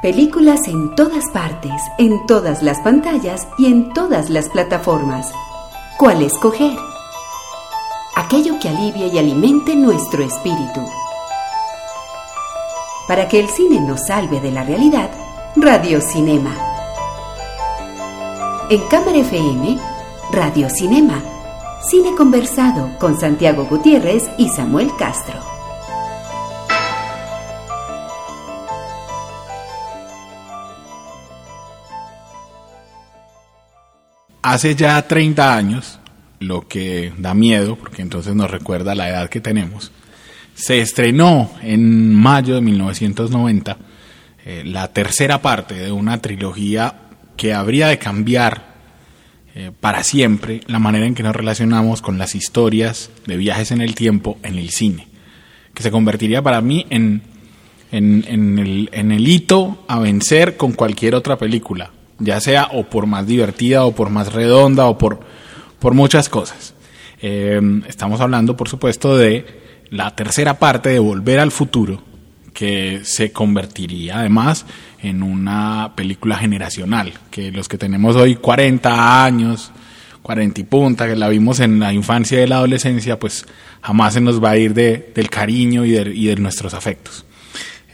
Películas en todas partes, en todas las pantallas y en todas las plataformas. ¿Cuál escoger? Aquello que alivie y alimente nuestro espíritu. Para que el cine nos salve de la realidad, Radio Cinema. En Cámara FM, Radio Cinema. Cine conversado con Santiago Gutiérrez y Samuel Castro. Hace ya 30 años, lo que da miedo, porque entonces nos recuerda la edad que tenemos, se estrenó en mayo de 1990 eh, la tercera parte de una trilogía que habría de cambiar eh, para siempre la manera en que nos relacionamos con las historias de viajes en el tiempo en el cine, que se convertiría para mí en, en, el, en el hito a vencer con cualquier otra película ya sea o por más divertida o por más redonda o por, por muchas cosas. Eh, estamos hablando, por supuesto, de la tercera parte de Volver al Futuro, que se convertiría además en una película generacional, que los que tenemos hoy 40 años, 40 y punta, que la vimos en la infancia y la adolescencia, pues jamás se nos va a ir de, del cariño y de, y de nuestros afectos.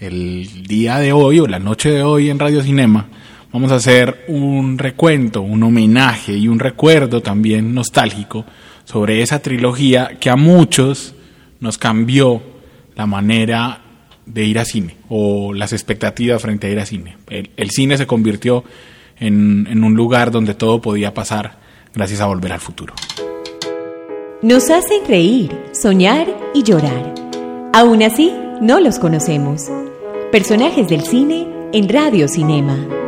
El día de hoy o la noche de hoy en Radio Cinema vamos a hacer un recuento, un homenaje y un recuerdo también nostálgico sobre esa trilogía que a muchos nos cambió la manera de ir a cine o las expectativas frente a ir a cine. El, cine se convirtió en, en un lugar donde todo podía pasar gracias a Volver al Futuro. Nos hacen reír, soñar y llorar. Aún así, no los conocemos. Personajes del cine en Radio Cinema.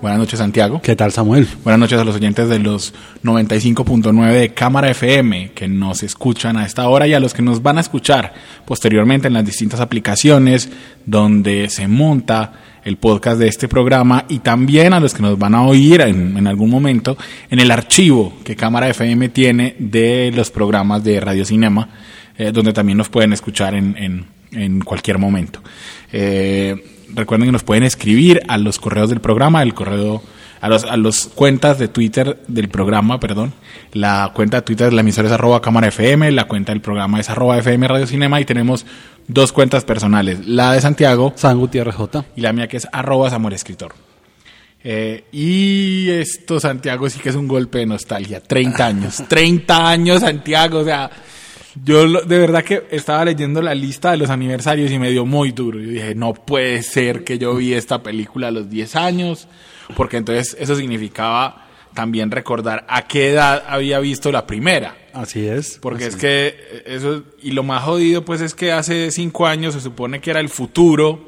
Buenas noches, Santiago. ¿Qué tal, Samuel? Buenas noches a los oyentes de los 95.9 de Cámara FM que nos escuchan a esta hora y a los que nos van a escuchar posteriormente en las distintas aplicaciones donde se monta el podcast de este programa y también a los que nos van a oír en, algún momento en el archivo que Cámara FM tiene de los programas de Radio Cinema, eh, donde también nos pueden escuchar en, en cualquier momento. Eh, recuerden que nos pueden escribir a los correos del programa, el correo a los, a los cuentas de Twitter del programa, perdón. La cuenta de Twitter de la emisora es arroba cámara FM, la cuenta del programa es arroba FM Radio Cinema y tenemos dos cuentas personales, la de Santiago. San Gutiérrez J. Y la mía que es arroba Samuel Escritor. Eh, y esto, Santiago, sí que es un golpe de nostalgia. 30 años. 30 años, Santiago. O sea, yo de verdad que estaba leyendo la lista de los aniversarios y me dio muy duro. Yo dije, no puede ser que yo vi esta película a los 10 años, porque entonces eso significaba también recordar a qué edad había visto la primera. Así es. Porque es que eso, y lo más jodido pues es que hace 5 años se supone que era el futuro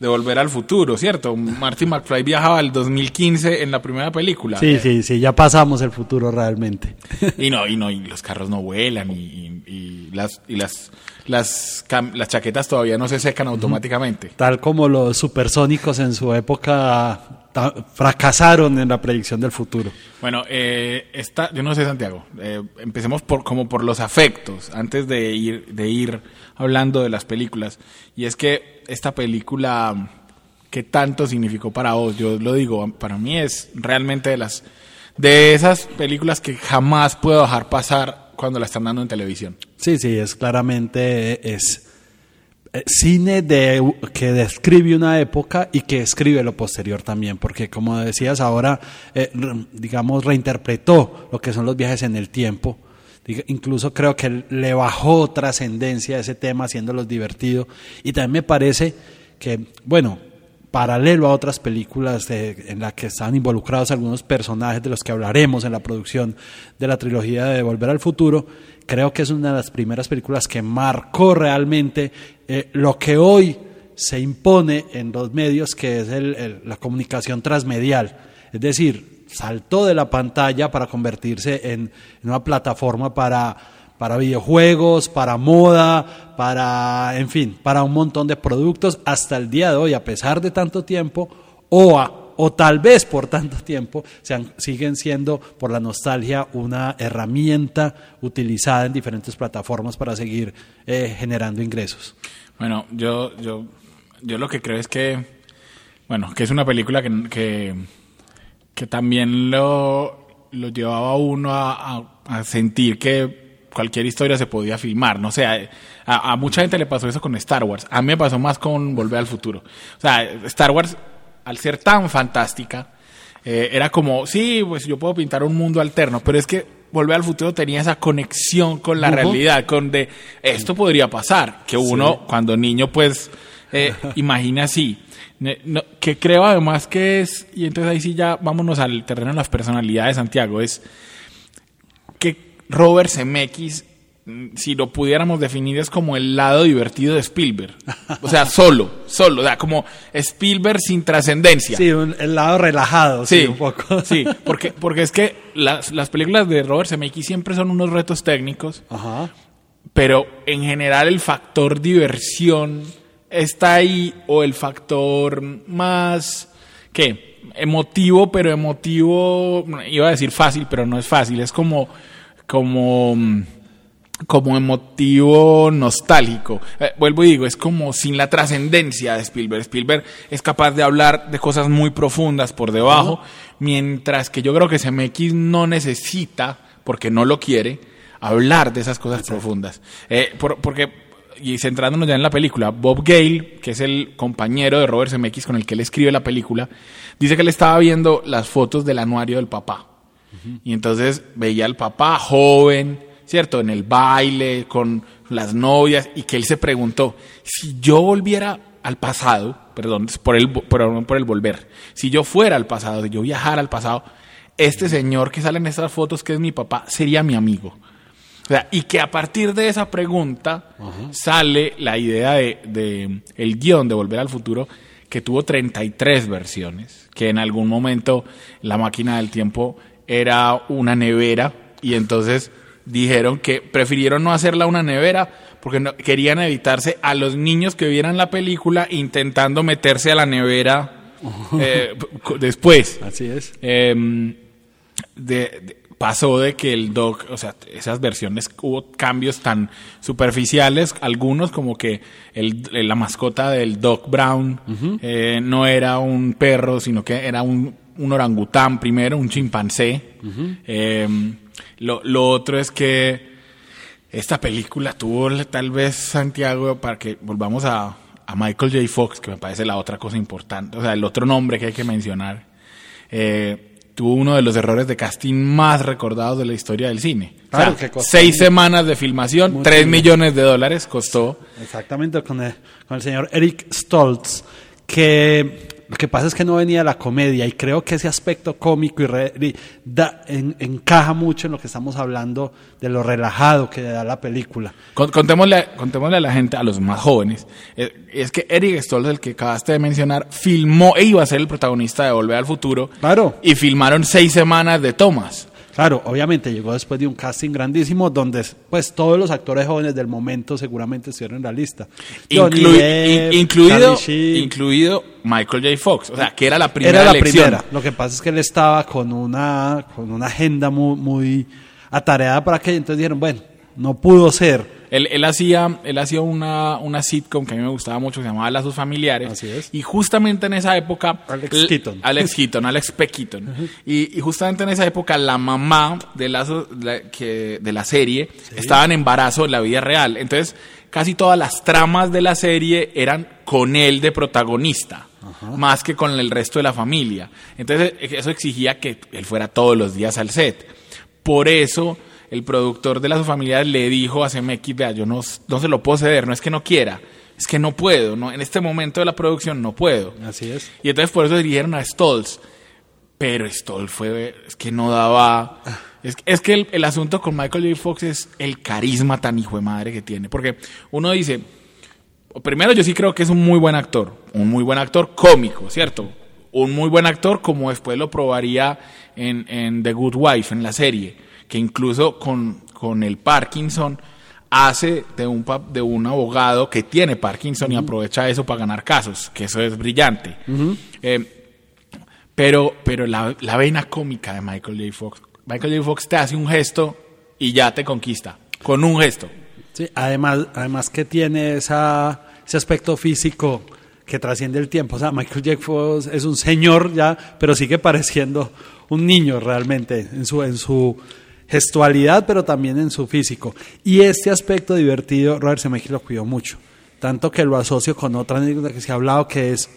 de Volver al Futuro, ¿cierto? Marty McFly viajaba al 2015 en la primera película. Sí, sí, sí, ya pasamos el futuro realmente. Y no, y no, y los carros no vuelan y, las y las las, las chaquetas todavía no se secan automáticamente. Tal como los supersónicos en su época fracasaron en la predicción del futuro. Bueno, eh, esta, yo no sé Santiago, eh, empecemos por como por los afectos antes de ir de ir hablando de las películas. Y es que esta película, ¿qué tanto significó para vos? Yo lo digo, para mí es realmente de las de esas películas que jamás puedo dejar pasar cuando la están dando en televisión. Sí, sí, es claramente es eh, cine de, que describe una época y que escribe lo posterior también, porque como decías ahora, eh, digamos, reinterpretó lo que son los viajes en el tiempo Incluso creo que le bajó trascendencia a ese tema, haciéndolos divertido. Y también me parece que, bueno, paralelo a otras películas en las que están involucrados algunos personajes de los que hablaremos en la producción de la trilogía de Volver al Futuro, creo que es una de las primeras películas que marcó realmente eh, lo que hoy se impone en los medios, que es la comunicación transmedial. Es decir, saltó de la pantalla para convertirse en, una plataforma para, para videojuegos, para moda, para, en fin, para un montón de productos hasta el día de hoy, a pesar de tanto tiempo, o, o tal vez por tanto tiempo sean, siguen siendo por la nostalgia una herramienta utilizada en diferentes plataformas para seguir eh, generando ingresos. Bueno, yo, yo, yo lo que creo es que, bueno, que es una película que, que, que también lo, lo llevaba a uno a, a- a sentir que cualquier historia se podía filmar. No sé, a, a mucha gente le pasó eso con Star Wars. A mí me pasó más con Volver al Futuro. O sea, Star Wars, al ser tan fantástica, eh, era como, sí, pues yo puedo pintar un mundo alterno, pero es que Volver al Futuro tenía esa conexión con la realidad, con de, esto podría pasar, que uno cuando niño pues eh, imagina así. No, que creo además que es, y entonces ahí sí ya vámonos al terreno de las personalidades, Santiago, es que Robert Zemeckis, mm, si lo pudiéramos definir, es como el lado divertido de Spielberg. O sea, solo, solo, o sea, como Spielberg sin trascendencia. Sí, un- el lado relajado, sí, Sí, un poco. sí, porque, porque es que las, las películas de Robert Zemeckis siempre son unos retos técnicos, Ajá. pero en general el factor diversión está ahí o el factor más, ¿qué? Emotivo, pero emotivo, iba a decir fácil, pero no es fácil, es como, como, mm, como emotivo nostálgico. Eh, vuelvo y digo, es como sin la trascendencia de Spielberg. Spielberg es capaz de hablar de cosas muy profundas por debajo, mientras que yo creo que CMX no necesita, porque no lo quiere, hablar de esas cosas profundas. Eh, por- porque, y centrándonos ya en la película, Bob Gale, que es el compañero de Robert Zemeckis con el que él escribe la película, dice que él estaba viendo las fotos del anuario del papá. Y entonces veía al papá joven, ¿cierto? En el baile, con las novias, y que él se preguntó, si yo volviera al pasado, perdón, por el, por, por el volver, si yo fuera al pasado, si yo viajara al pasado, este señor que sale en estas fotos, que es mi papá, sería mi amigo. O sea, y que a partir de esa pregunta sale la idea de, de el guion de Volver al Futuro, que tuvo 33 versiones, que en algún momento la máquina del tiempo era una nevera y entonces dijeron que prefirieron no hacerla una nevera porque no- querían evitarse a los niños que vieran la película intentando meterse a la nevera eh, después. Así es. Eh, de- de- pasó de que el Doc, o sea, esas versiones hubo cambios tan superficiales, algunos como que el, la mascota del Doc Brown eh, no era un perro, sino que era un, un orangután primero, un chimpancé. Eh, lo, lo otro es que esta película tuvo tal vez Santiago para que volvamos a, a Michael J. Fox, que me parece la otra cosa importante, o sea, el otro nombre que hay que mencionar. Eh, tuvo uno de los errores de casting más recordados de la historia del cine. O Claro, sea, que costó seis semanas de filmación, tres millones de dólares costó. Exactamente, con el, con el señor Eric Stoltz, que lo que pasa es que no venía la comedia y creo que ese aspecto cómico y, re- y da- en- encaja mucho en lo que estamos hablando de lo relajado que da la película. Con- Contémosle, contémosle a la gente, a los más jóvenes, eh, es que Eric Stoltz, el que acabaste de mencionar, filmó e iba a ser el protagonista de Volver al Futuro. Claro. Y filmaron seis semanas de tomas. Claro, obviamente llegó después de un casting grandísimo donde pues todos los actores jóvenes del momento seguramente estuvieron en la lista. Depp, incluido, incluido Michael J. Fox, o sea, que era la primera Era la elección. primera. Lo que pasa es que él estaba con una, con una agenda muy, muy atareada para que entonces dijeron, bueno, no pudo ser. Él, él hacía, él hacía una, una sitcom que a mí me gustaba mucho, que se llamaba Lazos Familiares. Así es. Y justamente en esa época... Alex Keaton. Alex Keaton, Alex P. Keaton. y, y justamente en esa época la mamá de, Lazos, la, que, de la serie estaba en embarazo en la vida real. Entonces casi todas las tramas de la serie eran con él de protagonista. Más que con el resto de la familia. Entonces, eso exigía que él fuera todos los días al set. Por eso, el productor de las familiares le dijo a CMX, vea, yo no, no se lo puedo ceder, no es que no quiera, es que no puedo, no, en este momento de la producción no puedo. Así es. Y entonces por eso dirigieron a Stoltz. Pero Stoltz fue, es que no daba... Es, es que el, el asunto con Michael J. Fox es el carisma tan hijo de madre que tiene. Porque uno dice, primero yo sí creo que es un muy buen actor, un muy buen actor cómico, ¿cierto? Un muy buen actor como después lo probaría en, en The Good Wife, en la serie, que incluso con, con el Parkinson hace de un, de un abogado que tiene Parkinson y aprovecha eso para ganar casos, que eso es brillante. Eh, Pero, pero la, la vena cómica de Michael J. Fox. Michael J. Fox te hace un gesto y ya te conquista. Con un gesto. Sí, además, además que tiene esa, ese aspecto físico que trasciende el tiempo. O sea, Michael J. Fox es un señor ya, pero sigue pareciendo un niño realmente en su, en su gestualidad, pero también en su físico. Y este aspecto divertido, Robert Zemeckis lo cuidó mucho. Tanto que lo asocio con otra anécdota que se ha hablado, que es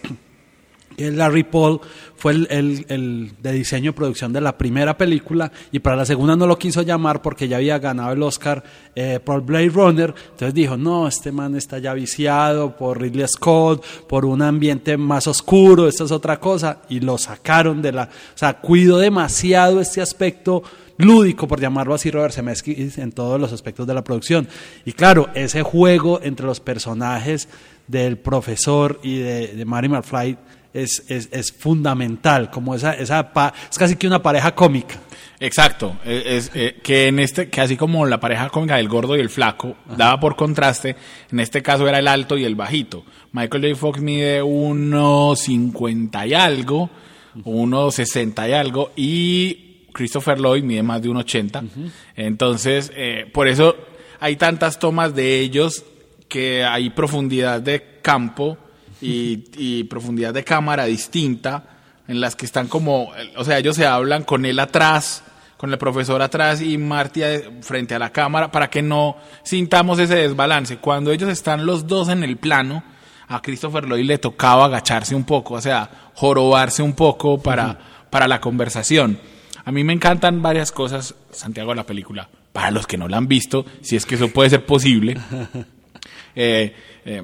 que Larry Paul fue el, el, de diseño y producción de la primera película y para la segunda no lo quiso llamar porque ya había ganado el Oscar eh, por Blade Runner. Entonces dijo, no, este man está ya viciado por Ridley Scott, por un ambiente más oscuro, esto es otra cosa. Y lo sacaron de la... O sea, cuidó demasiado este aspecto lúdico, por llamarlo así, Robert Zemeckis, en todos los aspectos de la producción. Y claro, ese juego entre los personajes del profesor y de, de Mary McFly es, es, es, fundamental, como esa, esa pa, es casi que una pareja cómica. Exacto, es, es, que en este, que así como la pareja cómica del gordo y el flaco Ajá. daba por contraste, en este caso era el alto y el bajito. Michael J. Fox mide 1.50 y algo, 1.60 y algo, y Christopher Lloyd mide más de 1.80. Uh -huh. Entonces, eh, por eso hay tantas tomas de ellos que hay profundidad de campo y, y, profundidad de cámara distinta en las que están como, o sea, ellos se hablan con él atrás, con el profesor atrás y Marty frente a la cámara para que no sintamos ese desbalance. Cuando ellos están los dos en el plano, a Christopher Lloyd le tocaba agacharse un poco, o sea, jorobarse un poco para, uh -huh. para la conversación. A mí me encantan varias cosas, Santiago, de la película. Para los que no la han visto, si es que eso puede ser posible. Eh, eh,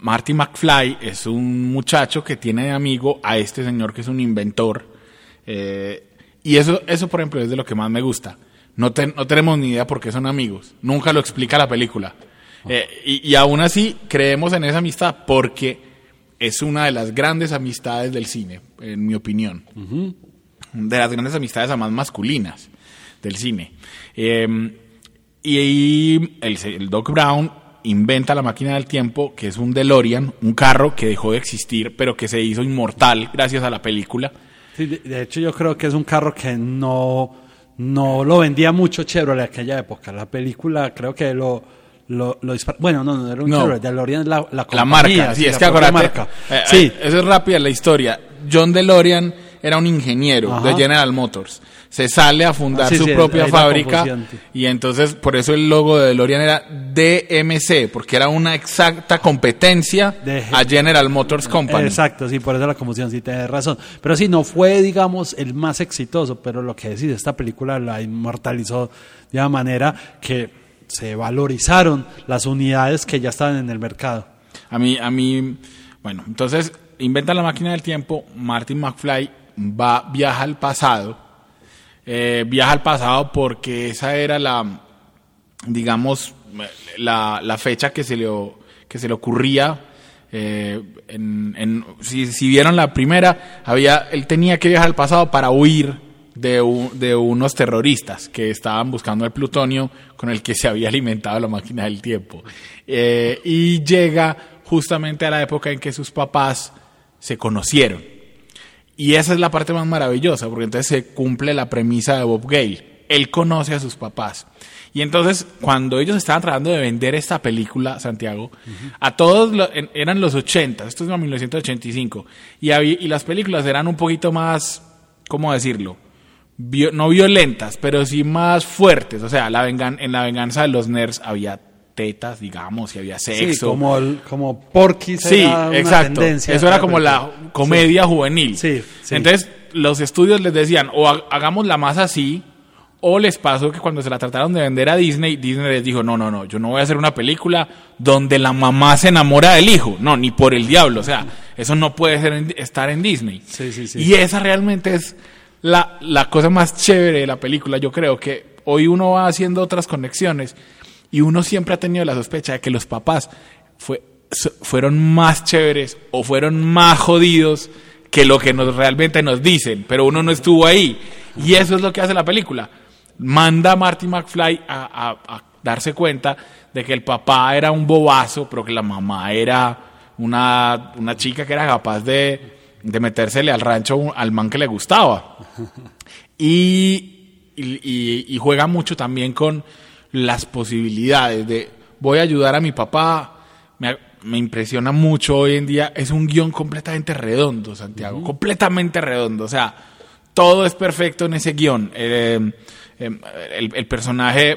Marty McFly es un muchacho que tiene de amigo a este señor que es un inventor. Eh, y eso, eso, por ejemplo, es de lo que más me gusta. No, te, no tenemos ni idea por qué son amigos. Nunca lo explica la película. Y, y, aún así creemos en esa amistad porque es una de las grandes amistades del cine, en mi opinión. Uh -huh. De las grandes amistades además masculinas del cine. y el, el Doc Brown inventa la máquina del tiempo, que es un DeLorean, un carro que dejó de existir, pero que se hizo inmortal gracias a la película. Sí, de, hecho, yo creo que es un carro que no, no lo vendía mucho Chevrolet en aquella época. La película creo que lo, lo, lo bueno, no, no era un no. Chevrolet, DeLorean es la, la, la marca, sí, es que ahora marca. Eh, sí. Eh, eso es rápida la historia. John DeLorean era un ingeniero Ajá. de General Motors se sale a fundar ah, sí, su sí, propia fábrica y entonces por eso el logo de DeLorean era DMC, porque era una exacta competencia de, a General Motors Company. Exacto, sí, por eso la confusión, sí, tienes razón. Pero sí, no fue, digamos, el más exitoso, pero lo que decís, esta película la inmortalizó de una manera que se valorizaron las unidades que ya estaban en el mercado. A mí, a mí, bueno, entonces inventa la máquina del tiempo, Martin McFly va, viaja al pasado eh, viaja al pasado porque esa era la, digamos, la, la fecha que se le, que se le ocurría. Eh, en, si, si, vieron la primera, había, él tenía que viajar al pasado para huir de, un, de unos terroristas que estaban buscando el plutonio con el que se había alimentado la máquina del tiempo. Eh, y llega justamente a la época en que sus papás se conocieron. Y esa es la parte más maravillosa, porque entonces se cumple la premisa de Bob Gale. Él conoce a sus papás. Y entonces, cuando ellos estaban tratando de vender esta película, Santiago, a todos lo, eran los 80, esto es en 1985, y, había, y las películas eran un poquito más, ¿cómo decirlo? No violentas, pero sí más fuertes. O sea, la vengan, en la venganza de los nerds había tetas, digamos, y había sexo. Sí, como, el, como Porky sí, una exacto. tendencia. Eso era como la comedia sí. juvenil. Sí, sí, Entonces, los estudios les decían, o hagamos la más así, o les pasó que cuando se la trataron de vender a Disney, Disney les dijo, no, no, no, yo no voy a hacer una película donde la mamá se enamora del hijo. No, ni por el diablo. O sea, eso no puede ser en, estar en Disney. Sí, sí, sí. Y esa realmente es la, la cosa más chévere de la película. Yo creo que hoy uno va haciendo otras conexiones y uno siempre ha tenido la sospecha de que los papás fue, fueron más chéveres o fueron más jodidos que lo que nos realmente nos dicen, pero uno no estuvo ahí. Y eso es lo que hace la película. Manda a Marty McFly a, a, a darse cuenta de que el papá era un bobazo, pero que la mamá era una, una chica que era capaz de, de metérsele al rancho al man que le gustaba. Y, y, y- y juega mucho también con las posibilidades de voy a ayudar a mi papá. Me, me impresiona mucho hoy en día. Es un guion completamente redondo, Santiago. Completamente redondo. O sea, todo es perfecto en ese guion. Eh, eh, el, el personaje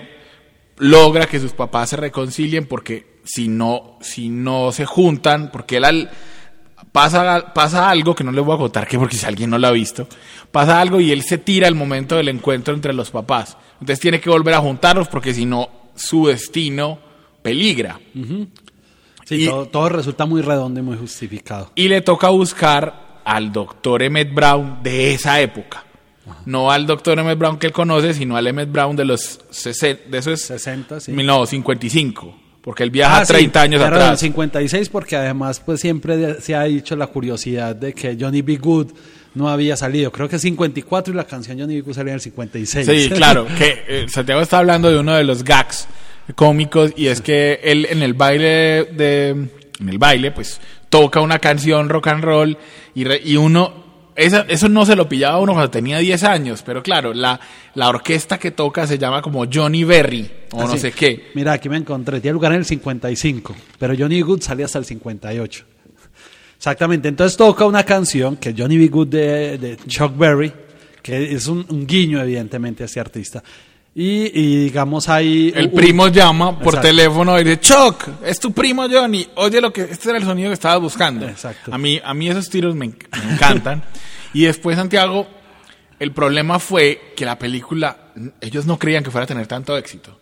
logra que sus papás se reconcilien porque si no, si no se juntan, porque él al- pasa, pasa algo que no les voy a contar que porque si alguien no lo ha visto, pasa algo y él se tira el momento del encuentro entre los papás. Entonces tiene que volver a juntarlos porque si no, su destino peligra. Sí, Y- todo, todo resulta muy redondo y muy justificado. Y le toca buscar al doctor Emmett Brown de esa época. No al doctor Emmett Brown que él conoce, sino al Emmett Brown de los 60, de esos 60, sí. No, 55. Porque él viaja Ah, sí, 30 años perdón, atrás. 56 porque además pues siempre se ha dicho la curiosidad de que Johnny B. Good no había salido. Creo que 54 y la canción Johnny B. Good salió en el 56. Sí, claro, que eh, Santiago está hablando de uno de los gags cómicos y es que él en el baile de en el baile pues toca una canción rock and roll y, re- y uno esa- eso no se lo pillaba uno cuando tenía 10 años, pero claro, la, la orquesta que toca se llama como Johnny Berry o no sé qué. Mira, aquí me encontré. Tiene lugar en el 55, pero Johnny. Good salía hasta el 58. Exactamente. Entonces toca una canción que Johnny B. Good de, de Chuck Berry, que es un, un guiño evidentemente a este artista. Y, y digamos ahí... El primo llama por Exacto. teléfono y dice, Chuck, es tu primo Johnny. Oye, lo que este era el sonido que estabas buscando. Exacto. A mí, a mí esos tiros me encantan. y después, Santiago, el problema fue que la película, ellos no creían que fuera a tener tanto éxito.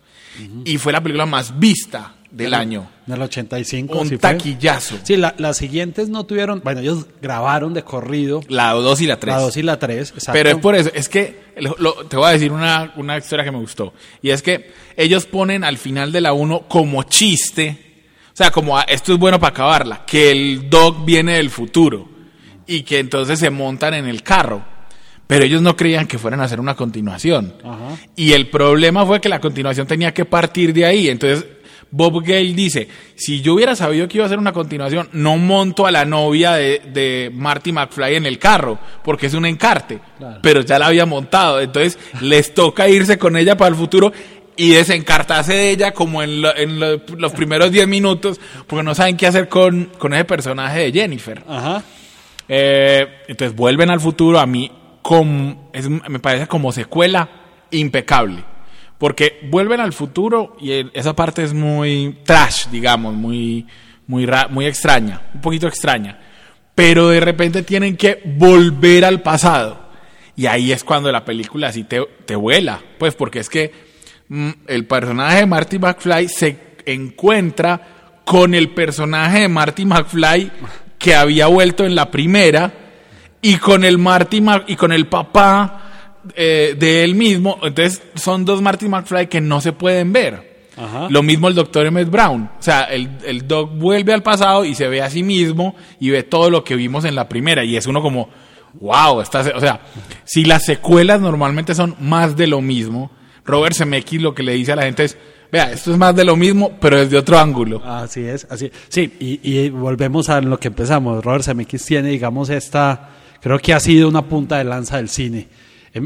Y fue la película más vista del año. En el 85. Un sí fue. taquillazo. Sí, la- las siguientes no tuvieron... Bueno, ellos grabaron de corrido La 2 y la 3. la 2 y la 3. Pero es por eso, es que lo- te voy a decir una, una historia que me gustó. Y es que ellos ponen al final de la 1 como chiste, o sea, como ah, esto es bueno para acabarla, que el dog viene del futuro y que entonces se montan en el carro. Pero ellos no creían que fueran a hacer una continuación. Ajá. Y el problema fue que la continuación tenía que partir de ahí. Entonces Bob Gale dice, si yo hubiera sabido que iba a hacer una continuación, no monto a la novia de, de Marty McFly en el carro, porque es un encarte. Claro. Pero ya la había montado. Entonces les toca irse con ella para el futuro y desencartarse de ella como en, lo- en lo- los primeros 10 minutos, porque no saben qué hacer con, con ese personaje de Jennifer. Ajá. Eh, entonces vuelven al futuro. A mí es- me parece como secuela impecable. Porque vuelven al futuro y esa parte es muy trash, digamos, muy, muy, muy extraña, un poquito extraña. Pero de repente tienen que volver al pasado. Y ahí es cuando la película así te, te vuela. Pues porque es que mm, el personaje de Marty McFly se encuentra con el personaje de Marty McFly que había vuelto en la primera y con el Marty y con el papá eh, de él mismo. Entonces son dos Marty McFly que no se pueden ver. Ajá. Lo mismo el doctor Emmett Brown. O sea, el, el doc vuelve al pasado y se ve a sí mismo y ve todo lo que vimos en la primera. Y es uno como, wow, esta se- o sea, si las secuelas normalmente son más de lo mismo, Robert Zemeckis lo que le dice a la gente es, vea, esto es más de lo mismo, pero desde otro ángulo. Así es, así. Sí, y, y volvemos a lo que empezamos. Robert Zemeckis tiene, digamos, esta, creo que ha sido una punta de lanza del cine,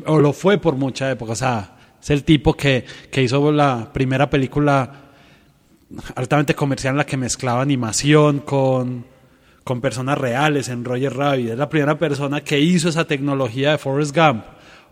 o lo fue por mucha época. O sea, es el tipo que, que hizo la primera película altamente comercial en la que mezclaba animación con, con personas reales en Roger Rabbit. Es la primera persona que hizo esa tecnología de Forrest Gump.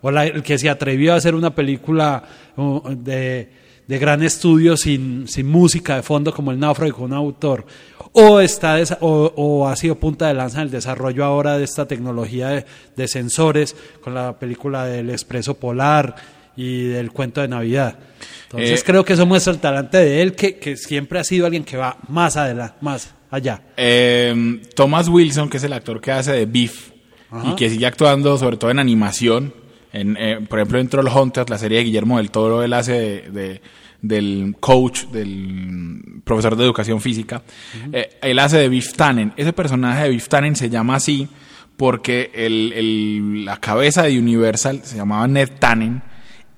O el que se atrevió a hacer una película uh, de, de gran estudio sin, sin música de fondo como el náufrago con un autor. O, está o, o ha sido punta de lanza en el desarrollo ahora de esta tecnología de, de sensores con la película del Expreso Polar y del cuento de Navidad. Entonces Eh, creo que eso muestra el talante de él, que, que siempre ha sido alguien que va más adelante, más allá. Eh, Thomas Wilson, que es el actor que hace de Beef Ajá. y que sigue actuando sobre todo en animación. En, eh, por ejemplo, en Trollhunters, la serie de Guillermo del Toro, él hace de, de- del coach, del profesor de educación física. Eh, él hace de Biff Tannen. Ese personaje de Biff Tannen se llama así porque el- el- la cabeza de Universal se llamaba Ned Tannen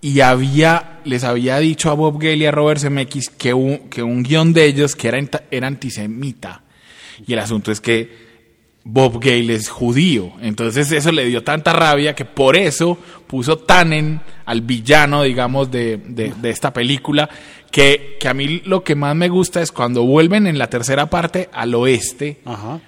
y había les había dicho a Bob Gale y a Robert Zemeckis que un, que un guion de ellos que era, era antisemita. Y el asunto es que Bob Gale es judío. Entonces eso le dio tanta rabia que por eso puso Tannen al villano, digamos, de, de, de esta película. Que, que, a mí lo que más me gusta es cuando vuelven en la tercera parte al oeste. Ajá.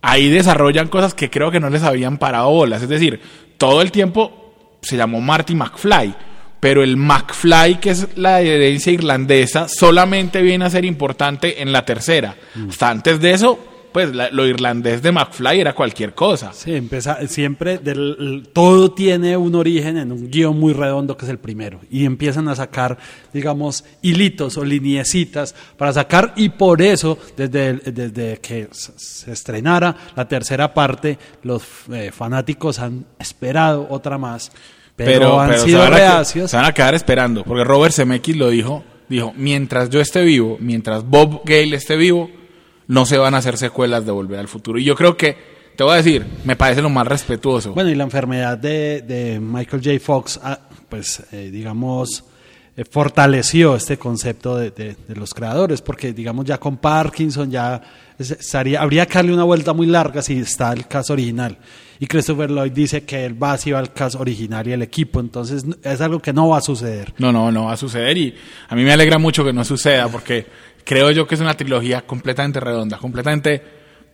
Ahí desarrollan cosas que creo que no les habían parado bolas. Es decir, todo el tiempo se llamó Marty McFly. Pero el McFly, que es la herencia irlandesa, solamente viene a ser importante en la tercera. Mm. Hasta antes de eso, pues la, lo irlandés de McFly era cualquier cosa. Sí, empieza, siempre del, todo tiene un origen en un guion muy redondo que es el primero y empiezan a sacar, digamos, hilitos o liniecitas para sacar y por eso desde, desde que se estrenara la tercera parte los eh, fanáticos han esperado otra más. Pero, pero han pero sido se reacios. se van a quedar esperando, porque Robert Zemeckis lo dijo, dijo, mientras yo esté vivo, mientras Bob Gale esté vivo, no se van a hacer secuelas de Volver al Futuro. Y yo creo que, te voy a decir, me parece lo más respetuoso. Bueno, y la enfermedad de, de Michael J. Fox, ah, pues eh, digamos, eh, fortaleció este concepto de, de, de, los creadores, porque digamos ya con Parkinson ya estaría, habría que darle una vuelta muy larga si está el caso original. Y Christopher Lloyd dice que él va a al caso original y el equipo, entonces es algo que no va a suceder. No, no, no va a suceder y a mí me alegra mucho que no suceda porque creo yo que es una trilogía completamente redonda, completamente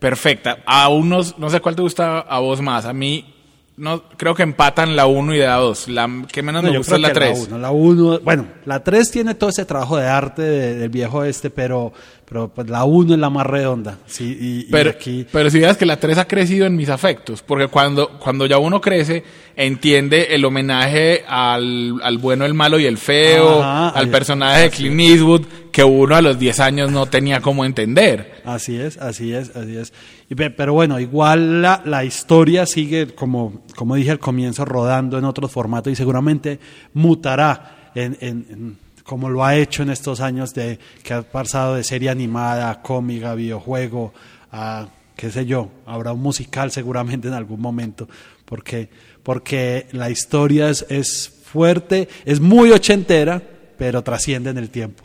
perfecta. A unos, no sé cuál te gusta a vos más, a mí no creo que empatan la 1 y la 2. La que menos no, me gusta es la 3. La 1, bueno, la 3 tiene todo ese trabajo de arte de, del viejo este, pero pero pues la 1 es la más redonda. Sí, y, pero, y aquí... pero si veas que la 3 ha crecido en mis afectos, porque cuando, cuando ya uno crece, entiende el homenaje al, al bueno, el malo y el feo, Ajá, al personaje de Clint Eastwood, que uno a los 10 años no tenía cómo entender. Así es, así es, así es. Pero bueno, igual la, la historia sigue, como, como dije al comienzo, rodando en otros formatos y seguramente mutará en, en, en como lo ha hecho en estos años de que ha pasado de serie animada cómica, videojuego, a qué sé yo, habrá un musical seguramente en algún momento, porque, porque la historia es, es fuerte, es muy ochentera, pero trasciende en el tiempo.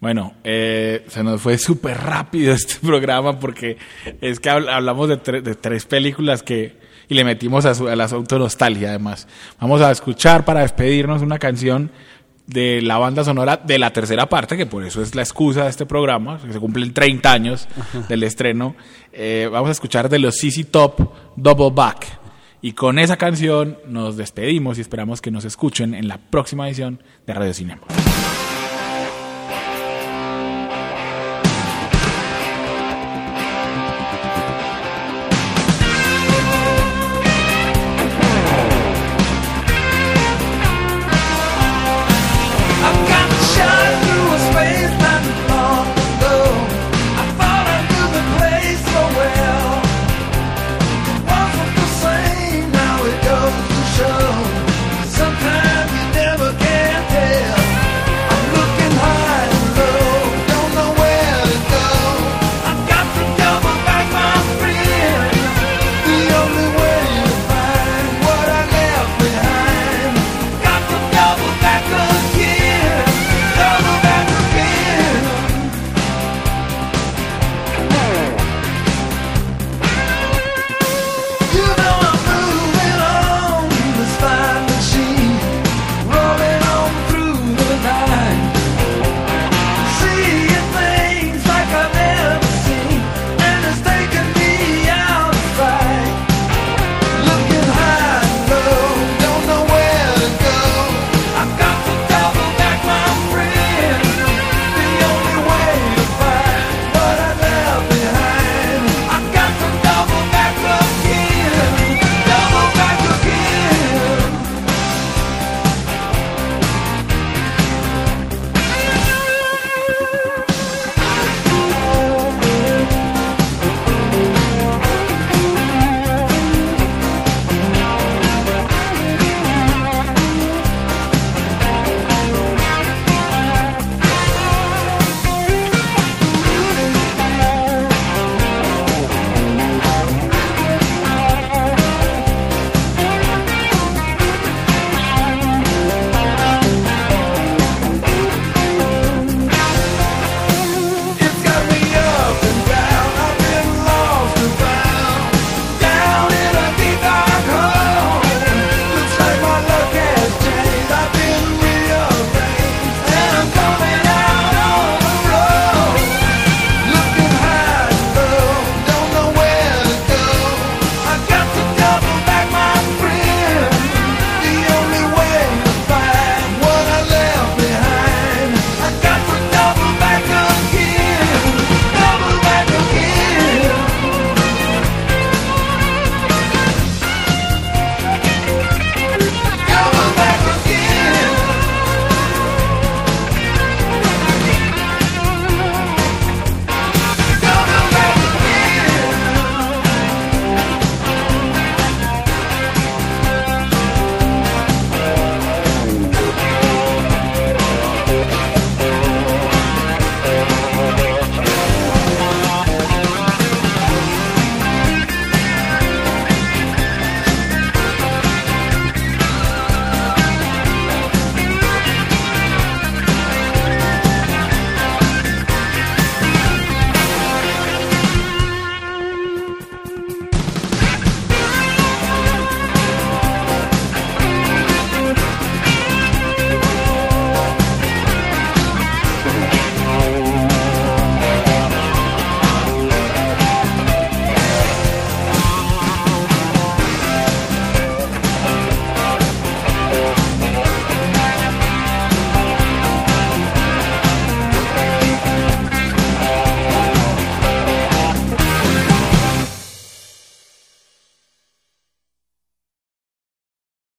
Bueno, eh, se nos fue súper rápido este programa porque es que hablamos de, tre de tres películas que y le metimos a, su, a la autonostalgia además. Vamos a escuchar para despedirnos una canción de la banda sonora de la tercera parte, que por eso es la excusa de este programa, que se cumplen 30 años del estreno. Eh, vamos a escuchar de los CC Top Double Back. Y con esa canción nos despedimos y esperamos que nos escuchen en la próxima edición de Radio Cinema.